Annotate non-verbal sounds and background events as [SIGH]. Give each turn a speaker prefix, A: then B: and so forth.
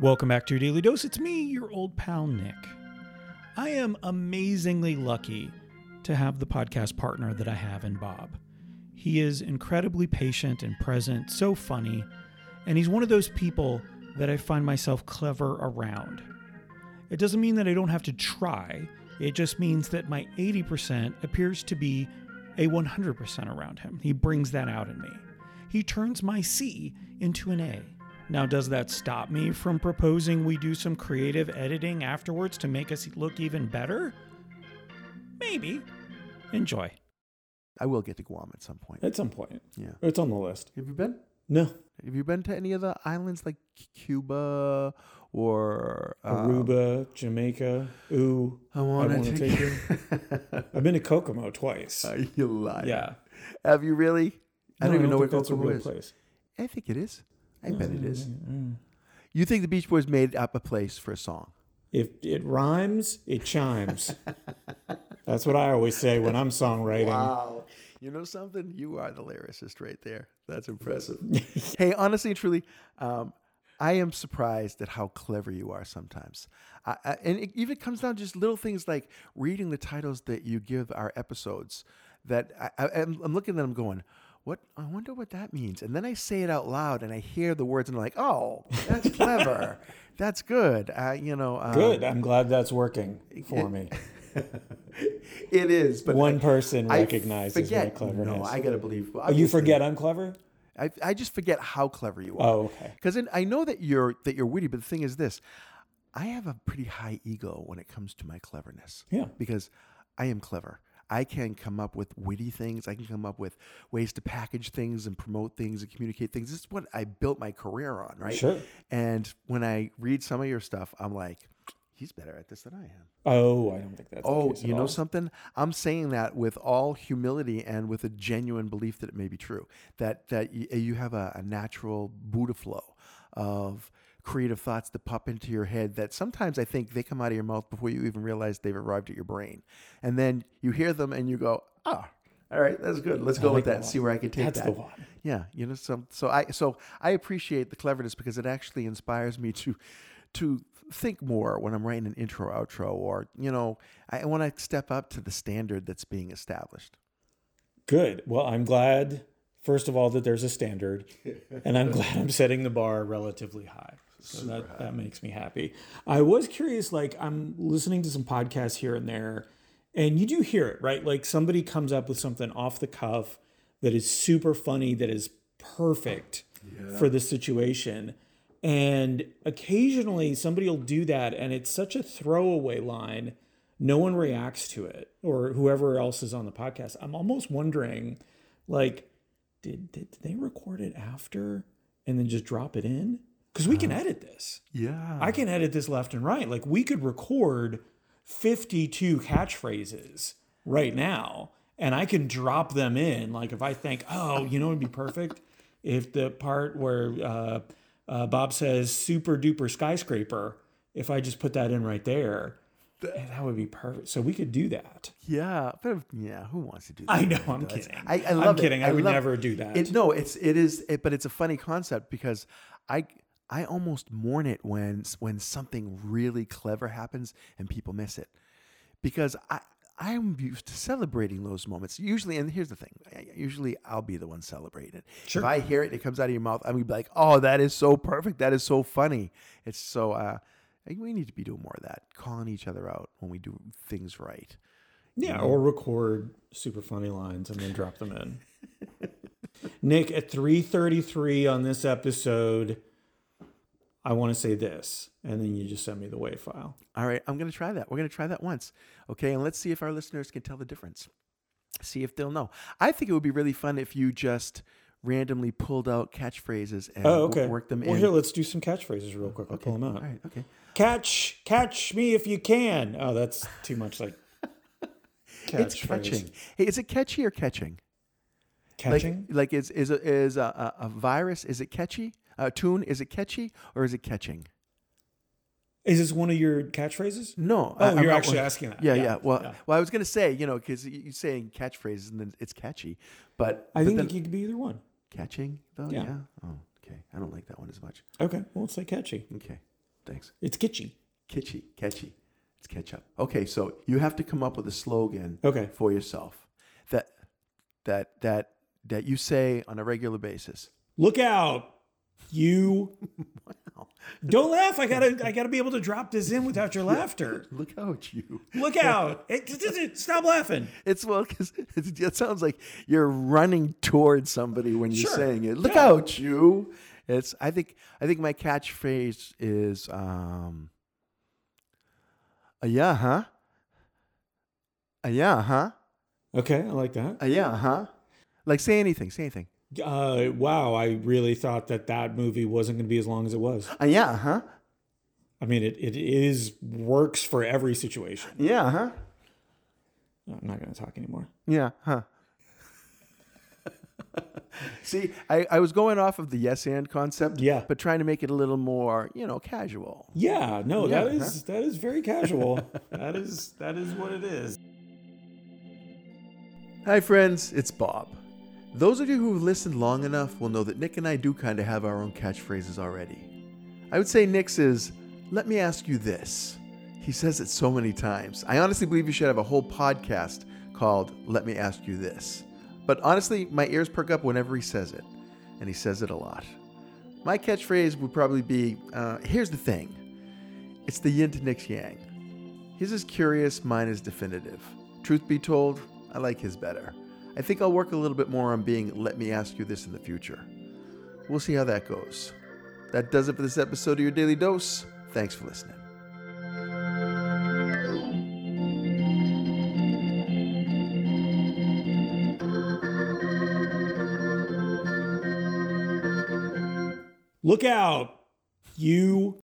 A: Welcome back to your Daily Dose. It's me, your old pal Nick. I am amazingly lucky to have the podcast partner that I have in Bob. He is incredibly patient and present, so funny, and he's one of those people that I find myself clever around. It doesn't mean that I don't have to try, it just means that my 80% appears to be a 100% around him. He brings that out in me. He turns my C into an A. Now, does that stop me from proposing we do some creative editing afterwards to make us look even better? Maybe. Enjoy.
B: I will get to Guam at some point.
A: At some point.
B: Yeah.
A: It's on the list.
B: Have you been?
A: No.
B: Have you been to any of the islands like Cuba or um,
A: Aruba, Jamaica. Ooh.
B: I want
A: wanna
B: to
A: take you. [LAUGHS] I've been to Kokomo twice.
B: Are you lying?
A: yeah.
B: Have you really? I
A: No,
B: don't even know where
A: think that's a
B: Kokomo
A: real
B: is.
A: place.
B: I think it is. I bet it is.
A: Mm.
B: You think the Beach Boys made up a place for a song?
A: If it rhymes, it chimes. That's what I always say when I'm songwriting.
B: Wow. You know something? You are the lyricist right there. That's impressive. [LAUGHS] hey, honestly and truly, um, I am surprised at how clever you are sometimes. I, I, and it even comes down to just little things like reading the titles that you give our episodes. That I, I, I'm, I'm looking at them going, what? I wonder what that means. And then I say it out loud and I hear the words and I'm like, oh, that's clever. [LAUGHS] that's good. Uh, you know, um,
A: Good. I'm glad that's working for me. [LAUGHS]
B: It is, but
A: One
B: I-
A: person
B: I
A: recognizes my cleverness.
B: No, I gotta believe.
A: Oh, you forget I'm clever?
B: I, I just forget how clever you are.
A: Oh, okay.
B: Because I know that you're that you're witty, but the thing is this: I have a pretty high ego when it comes to my cleverness.
A: Yeah.
B: Because I am clever. I can come up with witty things. I can come up with ways to package things and promote things and communicate things. This is what I built my career on, right?
A: Sure.
B: And when I read some of your stuff, I'm like, he's better at this than I am.
A: Oh, I don't think that's.
B: Oh,
A: the case at
B: you know
A: all.
B: something? I'm saying that with all humility and with a genuine belief that it may be true. That that you have a, a natural Buddha flow of creative thoughts that pop into your head that sometimes I think they come out of your mouth before you even realize they've arrived at your brain. And then you hear them and you go, ah, all right, that's good. Let's go
A: like
B: with
A: that
B: and see where I can take
A: That's
B: that.
A: the one.
B: Yeah, you know, so so I so I appreciate the cleverness because it actually inspires me to to think more when I'm writing an intro outro or you know I want to step up to the standard that's being established.
A: Good. Well, I'm glad. First of all, that there's a standard, and I'm glad I'm setting the bar relatively high. So that, that makes me happy. I was curious, like I'm listening to some podcasts here and there, and you do hear it, right? Like somebody comes up with something off the cuff that is super funny, that is perfect for the situation. And occasionally somebody will do that, and it's such a throwaway line, no one reacts to it, or whoever else is on the podcast. I'm almost wondering, like, did, did they record it after and then just drop it in? Because we can edit this.
B: Yeah,
A: I can edit this left and right. Like we could record 52 catchphrases right now and I can drop them in. Like if I think, oh, you know, it'd be perfect if the part where uh, uh, Bob says super duper skyscraper, if I just put that in right there, that would be perfect. So we could do that.
B: yeah, but yeah, who wants to do that?
A: I know, I'm kidding.
B: I, I love
A: I'm
B: it.
A: kidding. I, would
B: love-
A: never do that.
B: It, no, it's it is, it, but it's a funny concept because I I almost mourn it when when something really clever happens and people miss it, because I I'm used to celebrating those moments. Usually, and here's the thing: usually I'll be the one celebrating it.
A: Sure.
B: If I hear it, it comes out of your mouth. I'm gonna be like, "Oh, that is so perfect. That is so funny." It's so. Uh, we need to be doing more of that, calling each other out when we do things right.
A: Yeah, or record super funny lines and then drop them in. [LAUGHS] Nick, at 3:33 on this episode, I want to say this, and then you just send me the WAV file.
B: All right, I'm going to try that. We're going to try that once. Okay, and let's see if our listeners can tell the difference. See if they'll know. I think it would be really fun if you just randomly pulled out catchphrases and
A: Oh, okay.
B: worked them
A: well,
B: in.
A: Well, here, let's do some catchphrases real quick. I'll pull them out.
B: All right, okay.
A: Catch, catch me if you can. Oh, that's too much like [LAUGHS]
B: It's
A: catchphrase.
B: catching. Hey, is it catchy or catching?
A: Catching?
B: Like, like is is a, is a, a virus? Is it catchy? A tune? Is it catchy or is it catching?
A: Is this one of your catchphrases?
B: No.
A: Oh,
B: I- I'm
A: you're
B: not-
A: actually asking that.
B: Yeah,
A: Yeah,
B: yeah. Well,
A: yeah.
B: well, I was going to say, you know, because you're saying catchphrases and then it's catchy, but
A: I
B: but
A: think it could be either one.
B: catching though.
A: Yeah.
B: Yeah. Oh, okay. I don't like that one as much.
A: Okay, well, let's say catchy.
B: Okay. Thanks.
A: It's kitschy.
B: Kitschy, catchy. It's ketchup. Okay, so you have to come up with a slogan
A: Okay.
B: for yourself that that that that you say on a regular basis.
A: Look out. You [LAUGHS]
B: Wow.
A: don't laugh. I gotta I gotta be able to drop this in without your laughter. [LAUGHS]
B: Look out, you.
A: Look out. Hey, t- t- t- Stop laughing.
B: It's well because it sounds like you're running towards somebody when you're
A: Sure.
B: saying it. Look
A: Yeah.
B: out, you! It's I think I think my catchphrase is um. Uh, yeah, huh? Uh, yeah, huh?
A: Okay, I like that.
B: Uh, yeah, huh? Like say anything, say anything.
A: Uh, wow, I really thought that that movie wasn't going to be as long as it was.
B: Uh, yeah, huh?
A: I mean, it, it is works for every situation.
B: Yeah, huh?
A: I'm not going to talk anymore.
B: Yeah, huh? [LAUGHS] See, I, I was going off of the yes and concept,
A: Yeah.
B: but trying to make it a little more, you know, casual.
A: Yeah, no, that
B: Yeah,
A: is that is very casual. [LAUGHS] that is that is what it is.
B: Hi, friends, it's Bob. Those of you who've listened long enough will know that Nick and I do kind of have our own catchphrases already. I would say Nick's is, let me ask you this. He says it so many times. I honestly believe you should have a whole podcast called Let Me Ask You This. But honestly, my ears perk up whenever he says it, and he says it a lot. My catchphrase would probably be, uh, here's the thing. It's the yin to Nick's yang. His is curious, mine is definitive. Truth be told, I like his better. I think I'll work a little bit more on being let me ask you this in the future. We'll see how that goes. That does it for this episode of your Daily Dose. Thanks for listening.
A: Look out. You